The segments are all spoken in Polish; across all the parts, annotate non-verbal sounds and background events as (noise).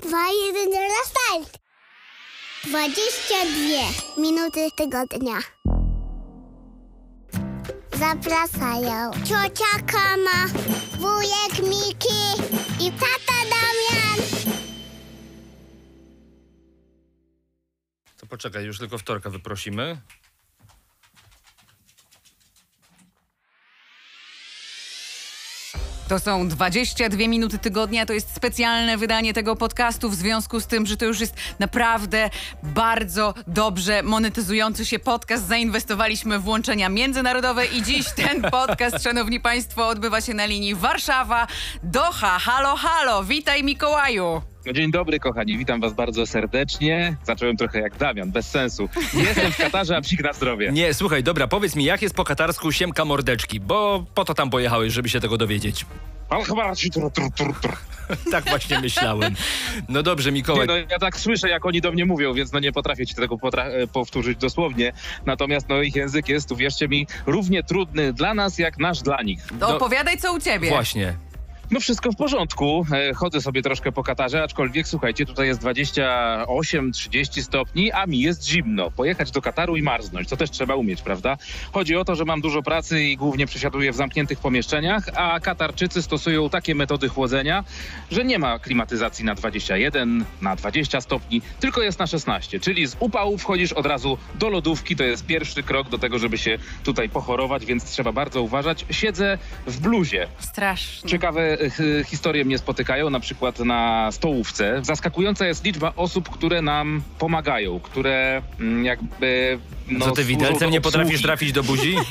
2, 1, start! 22 minuty tygodnia. Zapraszają ciocia Kama, wujek Miki i tata Damian. To poczekaj, już tylko wtorka wyprosimy. To są 22 minuty tygodnia, to jest specjalne wydanie tego podcastu w związku z tym, że to już jest naprawdę bardzo dobrze monetyzujący się podcast. Zainwestowaliśmy w łączenia międzynarodowe i dziś ten (laughs) podcast, szanowni państwo, odbywa się na linii Warszawa, Doha. Halo, halo, witaj Mikołaju. No dzień dobry, kochani, witam was bardzo serdecznie. Zacząłem trochę jak Damian, bez sensu. Jestem w Katarze, a psik na zdrowie. Nie, słuchaj, dobra, powiedz mi, jak jest po katarsku siemka mordeczki, bo po to tam pojechałeś, żeby się tego dowiedzieć. Pan chyba ci tur, tur, tur, tur. Tak właśnie myślałem. No dobrze, Nie, Mikołaj. no, ja tak słyszę, jak oni do mnie mówią, więc no nie potrafię ci tego potra- e, powtórzyć dosłownie. Natomiast no ich język jest, uwierzcie mi, równie trudny dla nas, jak nasz dla nich. To Do- opowiadaj co u ciebie. Właśnie. No wszystko w porządku. E, Chodzę sobie troszkę po Katarze, aczkolwiek słuchajcie, tutaj jest 28-30 stopni, a mi jest zimno. Pojechać do Kataru i marznąć, to też trzeba umieć, prawda? Chodzi o to, że mam dużo pracy i głównie przesiaduję w zamkniętych pomieszczeniach, a Katarczycy stosują takie metody chłodzenia, że nie ma klimatyzacji na 21, na 20 stopni, tylko jest na 16. Czyli z upału wchodzisz od razu do lodówki, to jest pierwszy krok do tego, żeby się tutaj pochorować, więc trzeba bardzo uważać. Siedzę w bluzie. Strasznie. Ciekawe historie mnie spotykają, na przykład na stołówce. Zaskakująca jest liczba osób, które nam pomagają, które mm, jakby. No, Co ty widelcem nie potrafisz trafić do buzi? (laughs)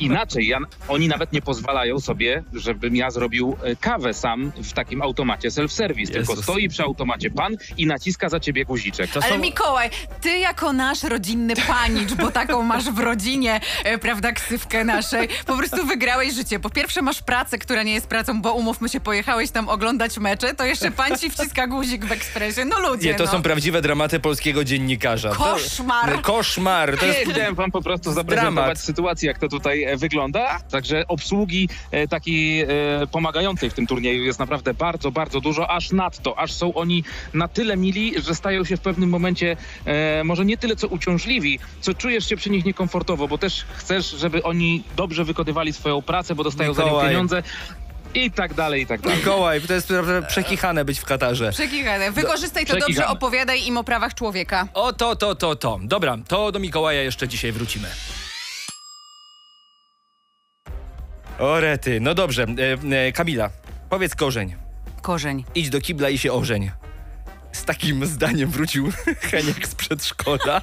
Inaczej, ja, oni nawet nie pozwalają sobie, żebym ja zrobił e, kawę sam w takim automacie self-service. Tylko stoi przy automacie pan i naciska za ciebie guziczek. To Ale są... Mikołaj, ty jako nasz rodzinny panicz, bo taką masz w rodzinie, e, prawda, ksywkę naszej, po prostu wygrałeś życie. Po pierwsze masz pracę, która nie jest pracą, bo umówmy się, pojechałeś tam oglądać mecze, to jeszcze pan ci wciska guzik w ekspresie. No ludzie, Nie, to no. są prawdziwe dramaty polskiego dziennikarza. To- Koszmar. Koszmar. To jest... chciałem wam po prostu zaprezentować dramat. sytuację, jak to tutaj e, wygląda. Także obsługi e, takiej e, pomagającej w tym turnieju jest naprawdę bardzo, bardzo dużo, aż nadto, aż są oni na tyle mili, że stają się w pewnym momencie e, może nie tyle co uciążliwi, co czujesz się przy nich niekomfortowo, bo też chcesz, żeby oni dobrze wykonywali swoją pracę, bo dostają za nią Mikołaj. pieniądze i tak dalej, i tak dalej. Mikołaj, to jest naprawdę przekichane być w Katarze. Przekichane. Wykorzystaj to dobrze, Przekichane. opowiadaj im o prawach człowieka. O, to, to, to, to. Dobra, to do Mikołaja jeszcze dzisiaj wrócimy. O rety, no dobrze. E, e, Kamila, powiedz korzeń. Korzeń. Idź do kibla i się ożeń. Z takim zdaniem wrócił (laughs) Heniek z przedszkola,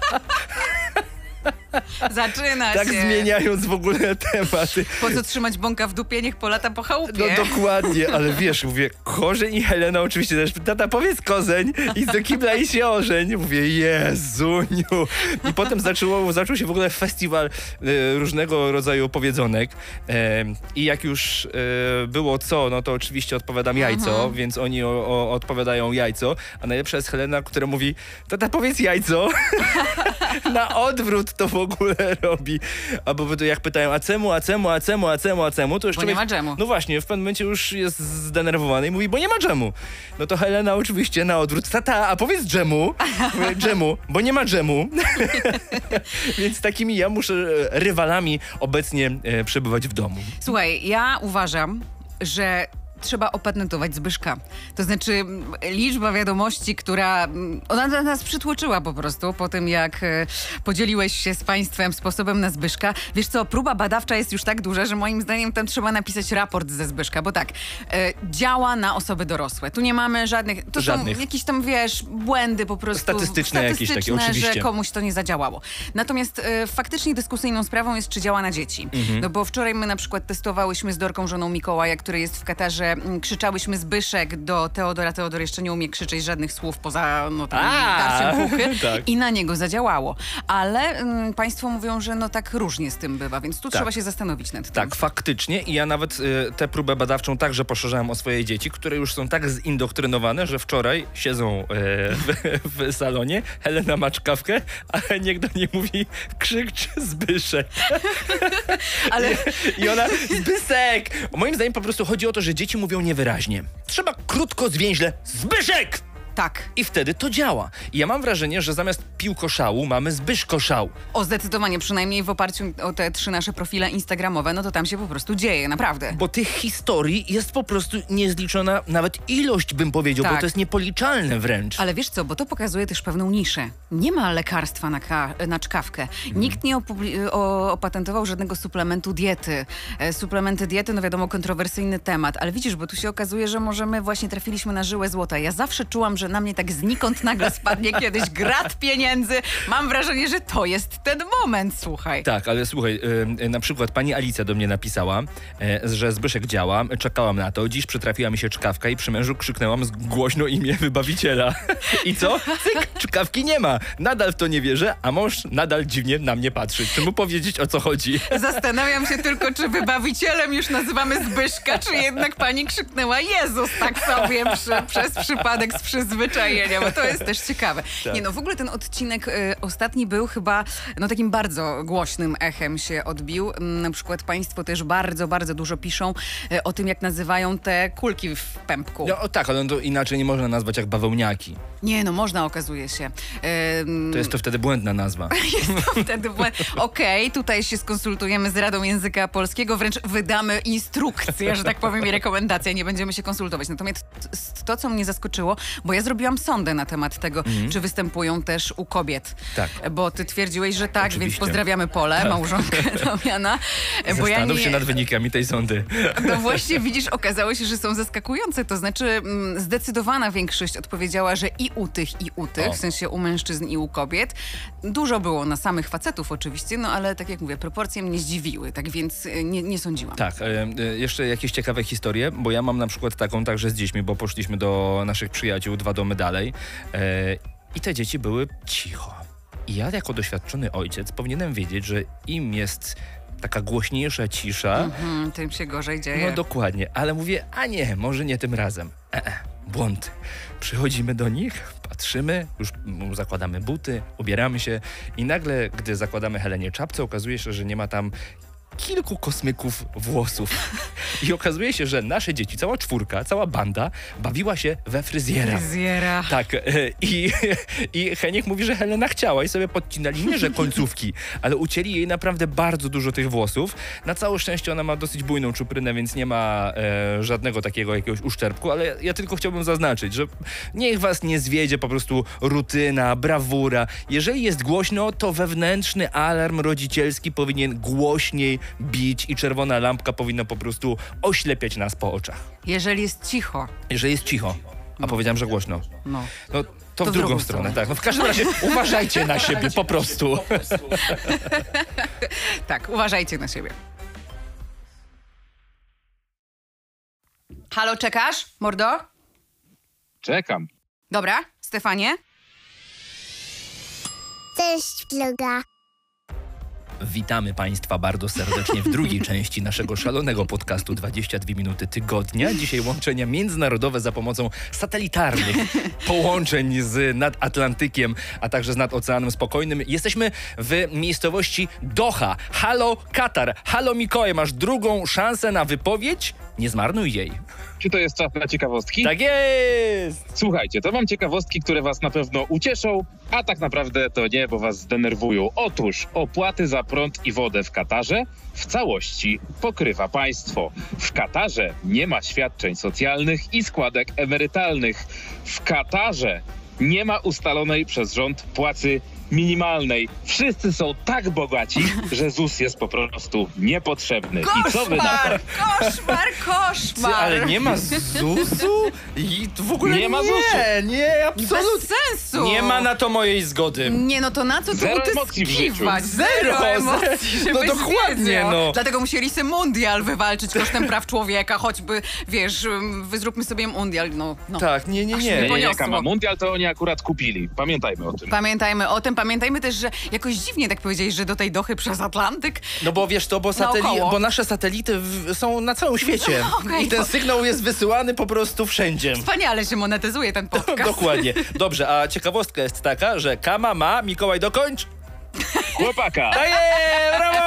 (laughs) Zaczyna tak się. zmieniając w ogóle tematy. Po co trzymać bąka w dupie, niech polata po chałupie. No dokładnie, ale wiesz, mówię, korzeń i Helena oczywiście też, tata powiedz kozeń, idź do kibla i się ożeń. Mówię, Jezuniu. I potem zaczęło, zaczął się w ogóle festiwal e, różnego rodzaju powiedzonek e, i jak już e, było co, no to oczywiście odpowiadam jajco, więc oni o, o, odpowiadają jajco, a najlepsza jest Helena, która mówi, tata powiedz jajco. (laughs) Na odwrót to ogóle (laughs) robi. Albo jak pytają, a czemu, a czemu, a czemu, a czemu, a czemu, to już Bo nie ma dżemu. no właśnie, w pewnym momencie już jest zdenerwowany i mówi, bo nie ma dżemu. No to Helena oczywiście na odwrót, tata, a powiedz dżemu, (laughs) dżemu, bo nie ma dżemu. (laughs) Więc takimi ja muszę e, rywalami obecnie e, przebywać w domu. Słuchaj, ja uważam, że trzeba opatentować Zbyszka. To znaczy liczba wiadomości, która ona na nas przytłoczyła po prostu po tym, jak e, podzieliłeś się z państwem sposobem na Zbyszka. Wiesz co, próba badawcza jest już tak duża, że moim zdaniem tam trzeba napisać raport ze Zbyszka, bo tak, e, działa na osoby dorosłe. Tu nie mamy żadnych, to Żadnych. są jakieś tam, wiesz, błędy po prostu. Statystyczne jakieś takie, statystyczne, oczywiście. że komuś to nie zadziałało. Natomiast e, faktycznie dyskusyjną sprawą jest, czy działa na dzieci. Mhm. No bo wczoraj my na przykład testowałyśmy z Dorką, żoną Mikołaja, który jest w Katarze, m, krzyczałyśmy Zbyszek do Teodora. Teodor jeszcze nie umie krzyczeć żadnych słów poza no, tam, darciem puchy. (laughs) tak. I na niego zadziałało. Ale mm, państwo mówią, że no tak różnie z tym bywa, więc tu Tak. trzeba się zastanowić nad tym. Tak, faktycznie. I ja nawet y, tę próbę badawczą także poszerzałem o swoje dzieci, które już są tak zindoktrynowane, że wczoraj siedzą y, w, w salonie, Helena ma czkawkę, a Heniek do niej mówi krzycz Zbyszek. (laughs) Ale (laughs) I ona, Zbysek! Moim zdaniem po prostu chodzi o to, że dzieci mówią niewyraźnie. Trzeba krótko zwięźle Zbyszek! Tak. I wtedy to działa. I ja mam wrażenie, że zamiast piłkoszału mamy Zbyszkoszał. O zdecydowanie, przynajmniej w oparciu o te trzy nasze profile instagramowe, no to tam się po prostu dzieje, naprawdę. Bo tych historii jest po prostu niezliczona nawet ilość, bym powiedział, bo Tak. to jest niepoliczalne wręcz. Ale wiesz co, bo to pokazuje też pewną niszę. Nie ma lekarstwa na, na czkawkę. Nikt nie opatentował żadnego suplementu diety. E, suplementy diety, no wiadomo, kontrowersyjny temat, ale widzisz, bo tu się okazuje, że może my właśnie trafiliśmy na żyłę złota. Ja zawsze czułam, że na mnie tak znikąd nagle spadnie kiedyś grat pieniędzy. Mam wrażenie, że to jest ten moment, słuchaj. Tak, ale słuchaj, y, na przykład pani Alicja do mnie napisała, y, że Zbyszek działa, czekałam na to, dziś przytrafiła mi się czkawka i przy mężu krzyknęłam z- głośno imię wybawiciela. (laughs) I co? Cyk, czkawki nie ma. Nadal w to nie wierzę, a mąż nadal dziwnie na mnie patrzy. Czy mu powiedzieć o co chodzi? (laughs) Zastanawiam się tylko, czy wybawicielem już nazywamy Zbyszka, czy jednak pani krzyknęła Jezus tak sobie przy, przez przypadek z przyzwyczajenia, bo to jest też ciekawe. Tak. Nie no, w ogóle ten odcinek y, ostatni był chyba no takim bardzo głośnym echem się odbił. Mm, Na przykład państwo też bardzo, bardzo dużo piszą y, o tym, jak nazywają te kulki w pępku. No o, tak, ale to inaczej nie można nazwać jak bawełniaki. Nie no, można okazuje się. Ym, To jest to wtedy błędna nazwa. (laughs) jest to wtedy błęd. Okej, tutaj się skonsultujemy z Radą Języka Polskiego, wręcz wydamy instrukcję, że tak powiem, i rekomendacje, nie będziemy się konsultować. Natomiast to, co mnie zaskoczyło, bo ja zrobiłam sondę na temat tego, czy występują też u kobiet. Tak. Bo ty twierdziłeś, że tak, więc Oczywiście. pozdrawiamy Pole, małżonkę (laughs) Damiana. Bo ja nie... się nad wynikami tej sądy. No właśnie, widzisz, okazało się, że są zaskakujące. To znaczy, mm, zdecydowana większość odpowiedziała, że i u tych, i u tych, O. w sensie u mężczyzn i u kobiet. Dużo było na samych facetów oczywiście, no ale tak jak mówię, proporcje mnie zdziwiły, tak więc y, nie, nie sądziłam. Tak, e, e, jeszcze jakieś ciekawe historie, bo ja mam na przykład taką także z dziećmi, bo poszliśmy do naszych przyjaciół dwa domy dalej e, i te dzieci były cicho. I ja jako doświadczony ojciec powinienem wiedzieć, że im jest taka głośniejsza cisza, Mhm, tym się gorzej dzieje. no dokładnie, ale mówię, a nie, może nie tym razem. E, e, błąd. Przychodzimy do nich, patrzymy, już mm, zakładamy buty, ubieramy się i nagle, gdy zakładamy Helenie czapce, okazuje się, że nie ma tam kilku kosmyków włosów. I okazuje się, że nasze dzieci, cała czwórka, cała banda bawiła się we fryzjera. Fryzjera. Tak, e, i, i Heniek mówi, że Helena chciała i sobie podcinali nie, że końcówki, ale ucięli jej naprawdę bardzo dużo tych włosów. Na całe szczęście ona ma dosyć bujną czuprynę, więc nie ma e, żadnego takiego jakiegoś uszczerbku, ale ja tylko chciałbym zaznaczyć, że niech was nie zwiedzie po prostu rutyna, brawura. Jeżeli jest głośno, to wewnętrzny alarm rodzicielski powinien głośniej bić i czerwona lampka powinna po prostu oślepiać nas po oczach. Jeżeli jest cicho, Jeżeli jest cicho, a powiedziałem, że głośno. no. No to, w w drugą, drugą stronę, stronę. tak. No w każdym razie (laughs) uważajcie na siebie po prostu. (laughs) Tak, uważajcie na siebie. Halo, czekasz, mordo? Czekam. Dobra, Stefanie? Cześć, vloga. Witamy Państwa bardzo serdecznie w drugiej części naszego szalonego podcastu 22 minuty tygodnia. Dzisiaj łączenia międzynarodowe za pomocą satelitarnych (laughs) połączeń z nad Atlantykiem, a także z nad Oceanem Spokojnym. Jesteśmy w miejscowości Doha. Halo Katar. Halo Mikołaj, masz drugą szansę na wypowiedź? Nie zmarnuj jej. Czy to jest czas na ciekawostki? Tak jest! Słuchajcie, to mam ciekawostki, które was na pewno ucieszą, a tak naprawdę to nie, bo was zdenerwują. Otóż opłaty za prąd i wodę w Katarze w całości pokrywa państwo. W Katarze nie ma świadczeń socjalnych i składek emerytalnych. W Katarze nie ma ustalonej przez rząd płacy minimalnej. Wszyscy są tak bogaci, że ZUS jest po prostu niepotrzebny. I co wy na to? Koszmar! Koszmar, koszmar! ale nie ma ZUS-u? I w ogóle Nie ma nie, ZUS-u. nie, Bez absolutnie. sensu! Nie ma na to mojej zgody. Nie, no to na co tu Zero emocji w życiu. utyskiwać? Zero, Zero ze- emocji, no żebyś dokładnie, wiedział. no. Dlatego musieli sobie mundial wywalczyć kosztem praw człowieka, choćby, wiesz, wy zróbmy sobie mundial, no. no. Tak, nie, nie, Aż nie. mnie Nie, nie, poniosło. Kama. Mundial to oni akurat kupili. Pamiętajmy o tym. Pamiętajmy o tym, pamiętajmy też, że jakoś dziwnie tak powiedziałeś, że do tej Dochy przez Atlantyk. No bo wiesz to, bo, sateli- bo nasze satelity w- są na całym świecie. No, (laughs) okej, I ten bo- sygnał jest wysyłany po prostu wszędzie. Wspaniale się monetyzuje ten (laughs) podcast. Dokładnie. Dobrze, a ciekawostka jest taka, że Kama ma, Mikołaj dokończ. Chłopaka! (laughs) Daję! Brawo!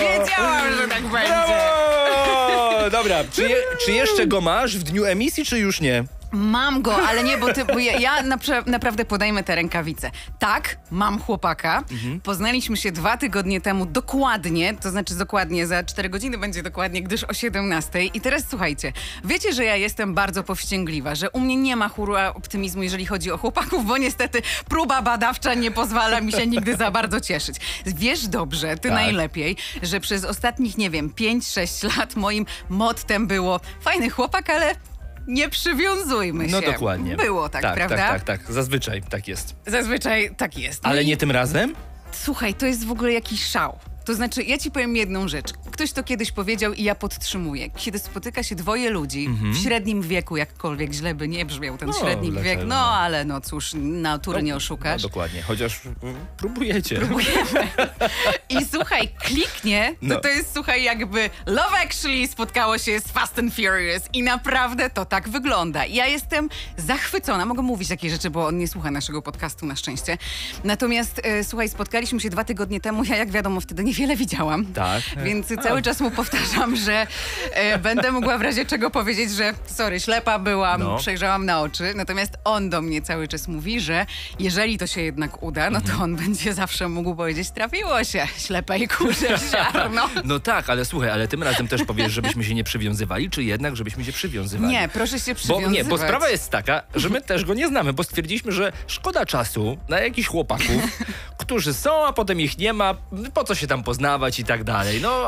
Wiedziałam, że tak będzie. Brawo! No dobra, czy, je, czy jeszcze go masz w dniu emisji, czy już nie? Mam go, ale nie, bo, ty, bo ja, ja napra- naprawdę podajmy te rękawice. Tak, mam chłopaka. Poznaliśmy się dwa tygodnie temu dokładnie, to znaczy dokładnie za 4 godziny będzie dokładnie, gdyż o 17. I teraz słuchajcie, wiecie, że ja jestem bardzo powściągliwa, że u mnie nie ma hura optymizmu, jeżeli chodzi o chłopaków, bo niestety próba badawcza nie pozwala mi się nigdy za bardzo cieszyć. Wiesz dobrze, ty Tak. najlepiej, że przez ostatnich, nie wiem, 5-6 lat moim mottem było fajny chłopak, ale nie przywiązujmy się. No dokładnie. Było tak, tak prawda? Tak, tak, tak. Zazwyczaj tak jest. Zazwyczaj tak jest. No Ale i- nie tym razem? Słuchaj, to jest w ogóle jakiś szał. To znaczy, ja ci powiem jedną rzecz. Ktoś to kiedyś powiedział i ja podtrzymuję. Kiedy spotyka się dwoje ludzi w średnim wieku, jakkolwiek źle by nie brzmiał ten Mhm. No, średni wiek, no ale no cóż, natury nie No oszukasz. dokładnie, chociaż próbujecie. (laughs) I słuchaj, kliknie, to No. to jest, słuchaj, jakby Love Actually spotkało się z Fast and Furious i naprawdę to tak wygląda. Ja jestem zachwycona, mogę mówić takie rzeczy, bo on nie słucha naszego podcastu na szczęście. Natomiast, e, słuchaj, spotkaliśmy się dwa tygodnie temu, ja jak wiadomo wtedy niewiele widziałam. Tak. Więc cały czas mu powtarzam, że e, będę mogła w razie czego powiedzieć, że sorry, ślepa byłam, No. przejrzałam na oczy. Natomiast on do mnie cały czas mówi, że jeżeli to się jednak uda, no to Mhm. on będzie zawsze mógł powiedzieć, trafiło się, ślepej kurze (laughs) ziarno. No tak, ale słuchaj, ale tym razem też powiesz, żebyśmy się nie przywiązywali, czy jednak, żebyśmy się przywiązywali? Nie, proszę się Bo przywiązywać. nie, bo sprawa jest taka, że my też go nie znamy, bo stwierdziliśmy, że szkoda czasu na jakichś chłopaków, (laughs) którzy są, a potem ich nie ma, po co się tam poznawać i tak dalej. No,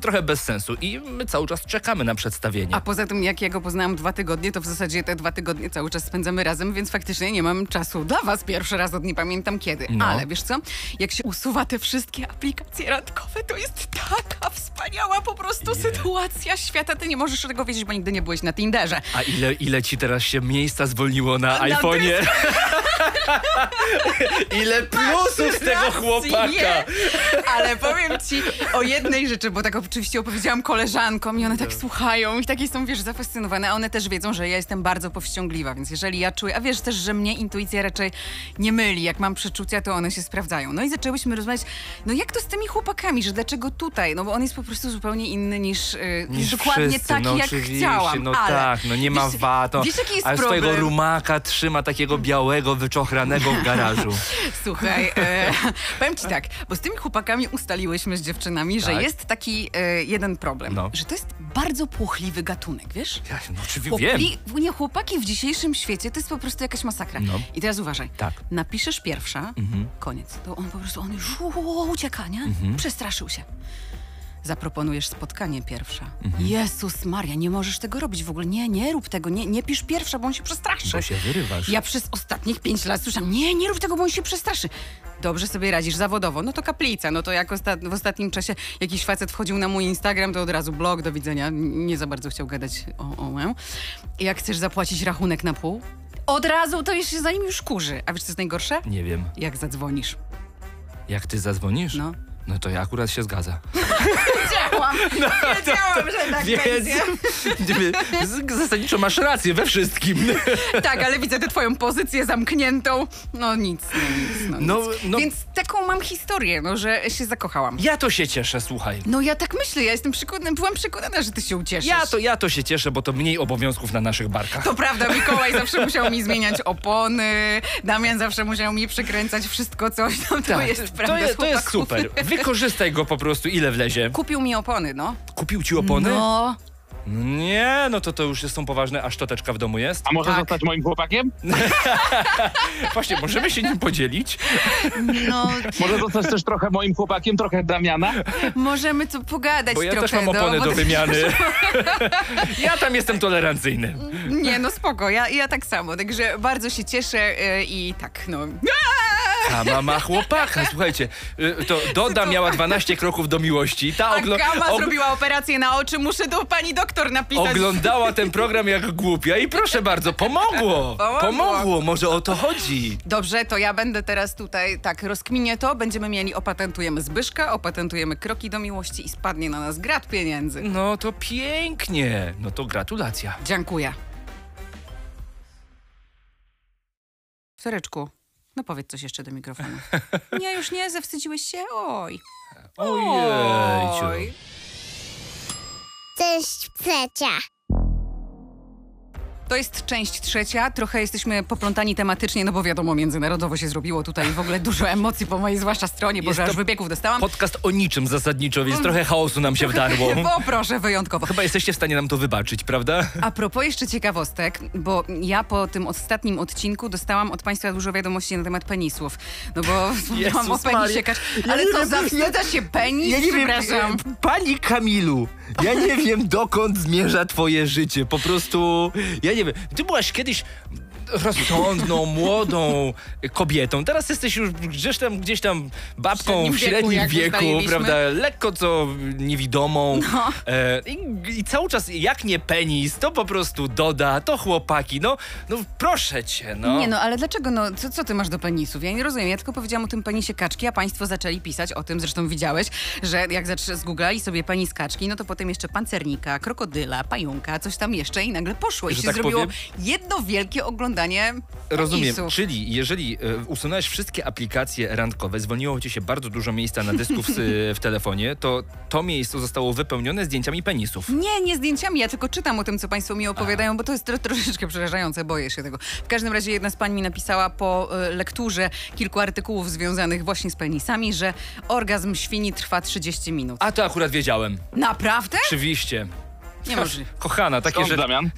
trochę bez sensu. I my cały czas czekamy na przedstawienie. A poza tym, jak ja go poznałam dwa tygodnie, to w zasadzie te dwa tygodnie cały czas spędzamy razem, więc faktycznie nie mam czasu dla was pierwszy raz od nie pamiętam kiedy. No. Ale wiesz co? Jak się usuwa te wszystkie aplikacje randkowe, to jest taka wspaniała po prostu sytuacja świata. Ty nie możesz tego wiedzieć, bo nigdy nie byłeś na Tinderze. A ile, ile ci teraz się miejsca zwolniło na, Na iPhone'ie? (laughs) ile plusów z tego chłopaka! Ale powiem ci o jednej rzeczy, bo tak oczywiście opowiedziałam koleżankom i one tak słuchają i takie są, wiesz, zafascynowane, a one też wiedzą, że ja jestem bardzo powściągliwa, więc jeżeli ja czuję, a wiesz też, że mnie intuicja raczej nie myli, jak mam przeczucia, to one się sprawdzają. No i zaczęłyśmy rozmawiać, no jak to z tymi chłopakami, że dlaczego tutaj? No bo on jest po prostu zupełnie inny niż, yy, Niż dokładnie wszyscy, taki, no jak chciałam. No ale, tak, no nie ma wiesz, wato. Wiesz, jaki jest a problem? swojego rumaka trzyma takiego białego, wyczochranego w garażu. (laughs) Słuchaj, e, (laughs) powiem ci tak, bo z tymi chłopakami ustaliłyśmy z dziewczynami, że Tak. jest taki e, jeden problem, No. że to jest bardzo płochliwy gatunek, wiesz? Ja, no oczywiście wiem. Nie, chłopaki w dzisiejszym świecie to jest po prostu jakaś masakra. No. I teraz uważaj. Tak. Napiszesz pierwsza, Mhm. koniec. To on po prostu, on już ucieka, nie? Mhm. Przestraszył się. Zaproponujesz spotkanie pierwsza. Mhm. Jezus Maria, nie możesz tego robić w ogóle. Nie, nie rób tego, nie, nie pisz pierwsza, bo on się przestraszy. Bo się wyrywasz. Ja przez ostatnich pięć lat słyszałam, nie, nie rób tego, bo on się przestraszy. Dobrze sobie radzisz zawodowo, no to kaplica. No to jak osta- w ostatnim czasie jakiś facet wchodził na mój Instagram, to od razu blog, do widzenia. Nie za bardzo chciał gadać o, o mę. I Jak chcesz zapłacić rachunek na pół? Od razu to już się za nim już kurzy. A wiesz, co jest najgorsze? Nie wiem. Jak zadzwonisz. Jak ty zadzwonisz? No. No to ja akurat się zgadza. (laughs) Wiedziałam! Wiedziałam, że tak Więc będzie. zasadniczo masz rację we wszystkim. Tak, ale widzę tę twoją pozycję zamkniętą. No nic, no nic, no, No, nic. no- Więc taką mam historię, no, że się zakochałam. Ja to się cieszę, słuchaj. No ja tak myślę, ja jestem przekonana, byłam przekonana, że ty się ucieszysz. Ja to, ja to się cieszę, bo to mniej obowiązków na naszych barkach. To prawda, Mikołaj zawsze musiał mi zmieniać opony, Damian zawsze musiał mi przekręcać wszystko coś, no to jest prawda Tak, to, to jest super. Wykorzystaj go po prostu, ile wlezie. Kupił mi opony, no. Kupił ci opony? No, Nie, no to to już są poważne, a szczoteczka w domu jest. A może Tak. zostać moim chłopakiem? (laughs) Właśnie, możemy się nim podzielić? no, Może zostać też trochę moim chłopakiem, trochę Damiana? możemy tu pogadać Bo ja trochę. też mam opony no, do bo- wymiany. (laughs) Ja tam jestem tolerancyjny. Nie, no spoko, ja, ja tak samo, także bardzo się cieszę e, i tak, no. A mama chłopaka, słuchajcie, y, to Doda miała 12 kroków do miłości. Ta A oglo- Gama og- zrobiła operację na oczy, muszę do pani doktor napisać. oglądała ten program jak głupia i proszę bardzo, pomogło. (laughs) Pomogło. Pomogło, może o to chodzi. Dobrze, to ja będę teraz tutaj, tak, rozkminię to, będziemy mieli, opatentujemy Zbyszka, opatentujemy kroki do miłości i spadnie na nas grat pieniędzy. No to pięknie. No to gratulacja. Dziękuję. Soreczku, no powiedz coś jeszcze do mikrofonu. (laughs) Nie, już nie, zawstydziłeś się? Oj. Ojejciu. Oj. Część trzecia. To jest część trzecia. Trochę jesteśmy poplątani tematycznie, no bo wiadomo, międzynarodowo się zrobiło tutaj w ogóle dużo emocji po mojej zwłaszcza stronie, bo aż to wybiegów dostałam. Podcast o niczym zasadniczo, więc trochę chaosu nam się wdarło. (laughs) O proszę, wyjątkowo. Chyba jesteście w stanie nam to wybaczyć, prawda? A propos jeszcze ciekawostek, bo ja po tym ostatnim odcinku dostałam od Państwa dużo wiadomości na temat penisów. No bo (laughs) (laughs) wspomniałam o penisie. Kacz... Ja Ale nie co, wiem, zawstydza się penis? Ja nie wiem, Przepraszam. e, pani Kamilu, ja nie wiem dokąd zmierza twoje życie. Po prostu, ja nie wiem. Ty byłaś kiedyś rozsądną, młodą kobietą. Teraz jesteś już gdzieś tam, gdzieś tam babką w wieku, średnim wieku, ustaliliśmy. prawda? Lekko co niewidomą. No. E, i, I cały czas, jak nie penis, to po prostu doda, to chłopaki. No, no proszę cię, no. Nie no, ale dlaczego, no, co, co ty masz do penisów? Ja nie rozumiem, ja tylko powiedziałam o tym penisie kaczki, a państwo zaczęli pisać o tym, zresztą widziałeś, że jak zgooglali sobie penis kaczki, no to potem jeszcze pancernika, krokodyla, pająka, coś tam jeszcze i nagle poszło i Że się tak zrobiło powiem? jedno wielkie oglądanie Rozumiem, penisów. czyli jeżeli e, usunąłeś wszystkie aplikacje randkowe, zwolniło ci się bardzo dużo miejsca na dysku w, w telefonie, to to miejsce zostało wypełnione zdjęciami penisów. Nie, nie zdjęciami, ja tylko czytam o tym, co państwo mi opowiadają, bo to jest tro, troszeczkę przerażające, boję się tego. W każdym razie jedna z pań mi napisała po e, lekturze kilku artykułów związanych właśnie z penisami, że orgazm świni trwa 30 minut. A to akurat wiedziałem. Naprawdę? Oczywiście. Niemożliwe. Kochana, takie Skąd, rzeczy. Damian?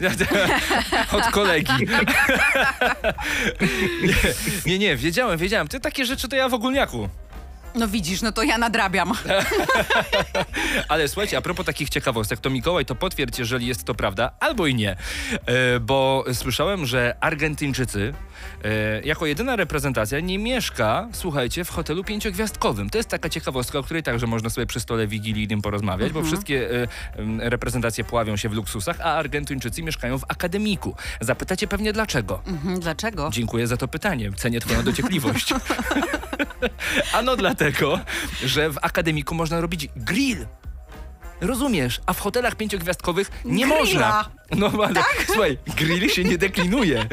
(laughs) Od kolegi. nie, (laughs) nie, nie, wiedziałem, wiedziałem. Te takie rzeczy to ja w ogólniaku. No widzisz, no to ja nadrabiam. (laughs) Ale słuchajcie, a propos takich ciekawostek, to Mikołaj to potwierdź, jeżeli jest to prawda, albo i nie. E, bo słyszałem, że Argentyńczycy e, jako jedyna reprezentacja nie mieszka, słuchajcie, w hotelu pięciogwiazdkowym. To jest taka ciekawostka, o której także można sobie przy stole wigilijnym porozmawiać, bo wszystkie e, reprezentacje pławią się w luksusach, a Argentyńczycy mieszkają w akademiku. Zapytacie pewnie dlaczego. Mhm, Dlaczego? Dziękuję za to pytanie. Cenię twoją dociekliwość. (laughs) ano dlatego, że w akademiku można robić grill. Rozumiesz, a w hotelach pięciogwiazdkowych nie Grilla. można. No ale słuchaj, grill się nie deklinuje. (laughs)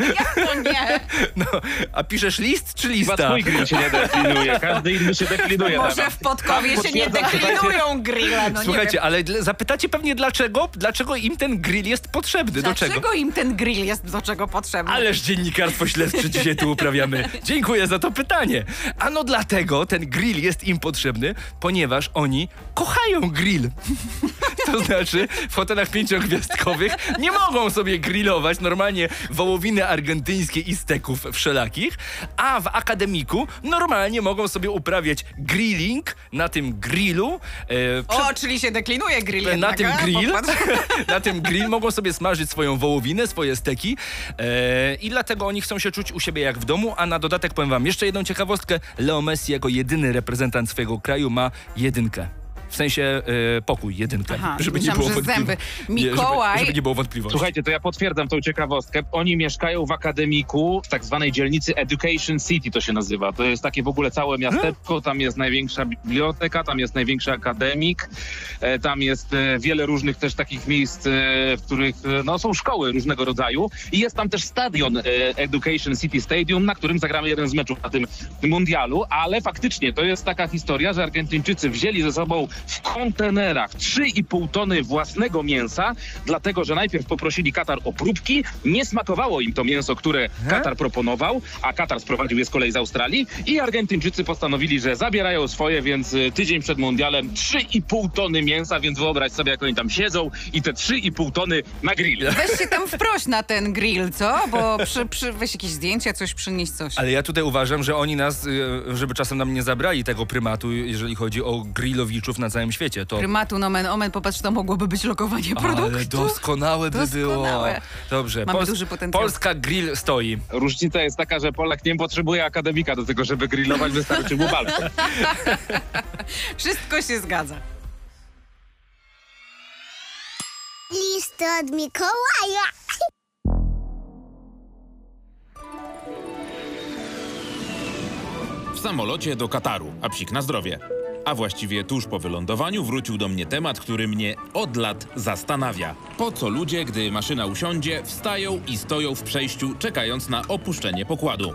No nie. No, a piszesz list czy Chyba lista? twój grill się nie deklinuje, każdy inny się deklinuje. Może Damian. w Podkowie się nie deklinują grilla, no Słuchajcie, ale zapytacie pewnie dlaczego? Dlaczego im ten grill jest potrzebny? Do czego? Dlaczego im ten grill jest do czego potrzebny? Ależ dziennikarstwo śledcze dzisiaj tu uprawiamy. Dziękuję za to pytanie. Ano dlatego ten grill jest im potrzebny, ponieważ oni kochają grill. (laughs) To znaczy w hotelach pięciogwiazdkowych nie mogą sobie grillować normalnie wołowiny argentyńskie i steków wszelakich, a w akademiku normalnie mogą sobie uprawiać grilling na tym grillu. E, przed- O, czyli się deklinuje grill na tym grill, (laughs) na tym grill mogą sobie smażyć swoją wołowinę, swoje steki e, i dlatego oni chcą się czuć u siebie jak w domu, a na dodatek powiem wam jeszcze jedną ciekawostkę. Leo Messi jako jedyny reprezentant swojego kraju ma jedynkę. W sensie e, pokój, jedynkę. Aha, żeby nie było zęby. Nie, żeby, Mikołaj- żeby nie było wątpliwości. Słuchajcie, to ja potwierdzam tą ciekawostkę. Oni mieszkają w akademiku w tak zwanej dzielnicy Education City to się nazywa. To jest takie w ogóle całe miasteczko, tam jest największa biblioteka, tam jest największy akademik, e, tam jest e, wiele różnych też takich miejsc, w których no, są szkoły różnego rodzaju i jest tam też stadion Education City Stadium, na którym zagramy jeden z meczów na tym mundialu, ale faktycznie to jest taka historia, że Argentyńczycy wzięli ze sobą w kontenerach 3,5 tony własnego mięsa, dlatego że najpierw poprosili Katar o próbki, nie smakowało im to mięso, które Katar proponował, a Katar sprowadził je z kolei z Australii i Argentyńczycy postanowili, że zabierają swoje, więc y, tydzień przed mundialem 3,5 tony mięsa, więc wyobraź sobie, jak oni tam siedzą i te 3,5 tony na grill. Weź się tam wproś na ten grill, co? Bo przy, przy, weź jakieś zdjęcia, coś przynieść, coś. Ale ja tutaj uważam, że oni nas, e, żeby czasem nam nie zabrali tego prymatu, jeżeli chodzi o grillowiczów na całym świecie. To Prymatu, nomen omen, popatrz, to mogłoby być lokowanie produktu. Ale doskonałe by było. Doskonałe. Dobrze. Mamy duży potencjał. Polska grill stoi. Różnica jest taka, że Polak nie potrzebuje akademika do tego, żeby grillować, wystarczy mu balkon. (laughs) Wszystko się zgadza. List od Mikołaja. W samolocie do Kataru, a psik na zdrowie. A właściwie tuż po wylądowaniu wrócił do mnie temat, który mnie od lat zastanawia. Po co ludzie, gdy maszyna usiądzie, wstają i stoją w przejściu, czekając na opuszczenie pokładu?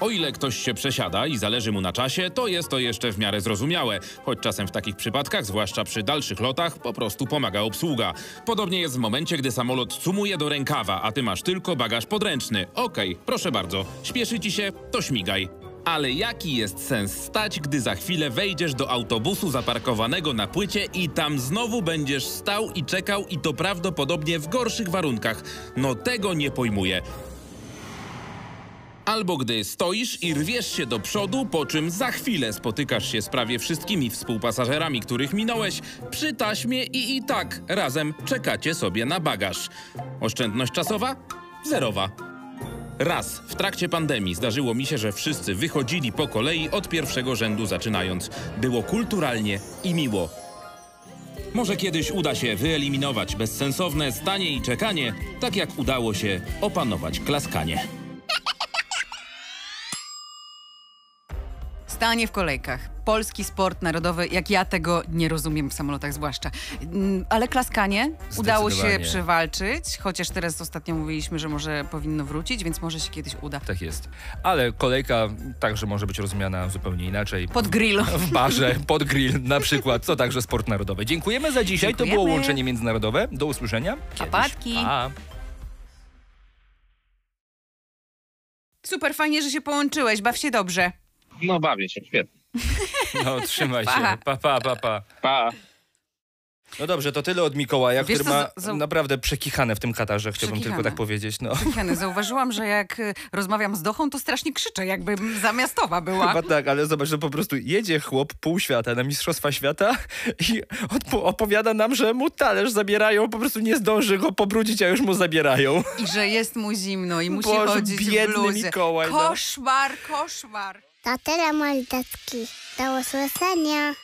O ile ktoś się przesiada i zależy mu na czasie, to jest to jeszcze w miarę zrozumiałe, choć czasem w takich przypadkach, zwłaszcza przy dalszych lotach, po prostu pomaga obsługa. Podobnie jest w momencie, gdy samolot cumuje do rękawa, a ty masz tylko bagaż podręczny. Okej, proszę bardzo, śpieszy ci się, to śmigaj. Ale jaki jest sens stać, gdy za chwilę wejdziesz do autobusu zaparkowanego na płycie i tam znowu będziesz stał i czekał i to prawdopodobnie w gorszych warunkach? No tego nie pojmuję. Albo gdy stoisz i rwiesz się do przodu, po czym za chwilę spotykasz się z prawie wszystkimi współpasażerami, których minąłeś, przy taśmie i i tak razem czekacie sobie na bagaż. Oszczędność czasowa? Zerowa. Raz w trakcie pandemii zdarzyło mi się, że wszyscy wychodzili po kolei od pierwszego rzędu zaczynając. Było kulturalnie i miło. Może kiedyś uda się wyeliminować bezsensowne stanie i czekanie, tak jak udało się opanować klaskanie. Stanie w kolejkach. Polski sport narodowy, jak ja tego nie rozumiem w samolotach zwłaszcza. Mm, Ale klaskanie udało się przewalczyć, chociaż teraz ostatnio mówiliśmy, że może powinno wrócić, więc może się kiedyś uda. Tak jest. Ale kolejka także może być rozumiana zupełnie inaczej. Pod grill. W barze, pod grill na przykład, co także sport narodowy. Dziękujemy za dzisiaj. To było Dziękujemy. łączenie międzynarodowe. Do usłyszenia. Kiedyś. Pa. Super fajnie, że się połączyłeś. Baw się dobrze. No bawię się, świetnie. No, trzymaj Pa. się. Pa, pa, pa, pa. Pa. No dobrze, to tyle od Mikołaja, Wiesz który co, ma za- za- naprawdę przekichane w tym Katarze, chciałbym tylko Przekichane. tak powiedzieć. No. Jany, zauważyłam, że jak y, rozmawiam z Dochą, to strasznie krzyczę, jakbym zamiastowa była. Chyba tak, ale zobacz, że po prostu jedzie chłop pół świata na Mistrzostwa Świata i odpo- opowiada nam, że mu talerz zabierają, po prostu nie zdąży go pobrudzić, a już mu zabierają. I że jest mu zimno i musi Boże, chodzić biedny w bluzie. Mikołaj, no. Koszmar, koszmar. To tyle, moi tatki. Do usłyszenia.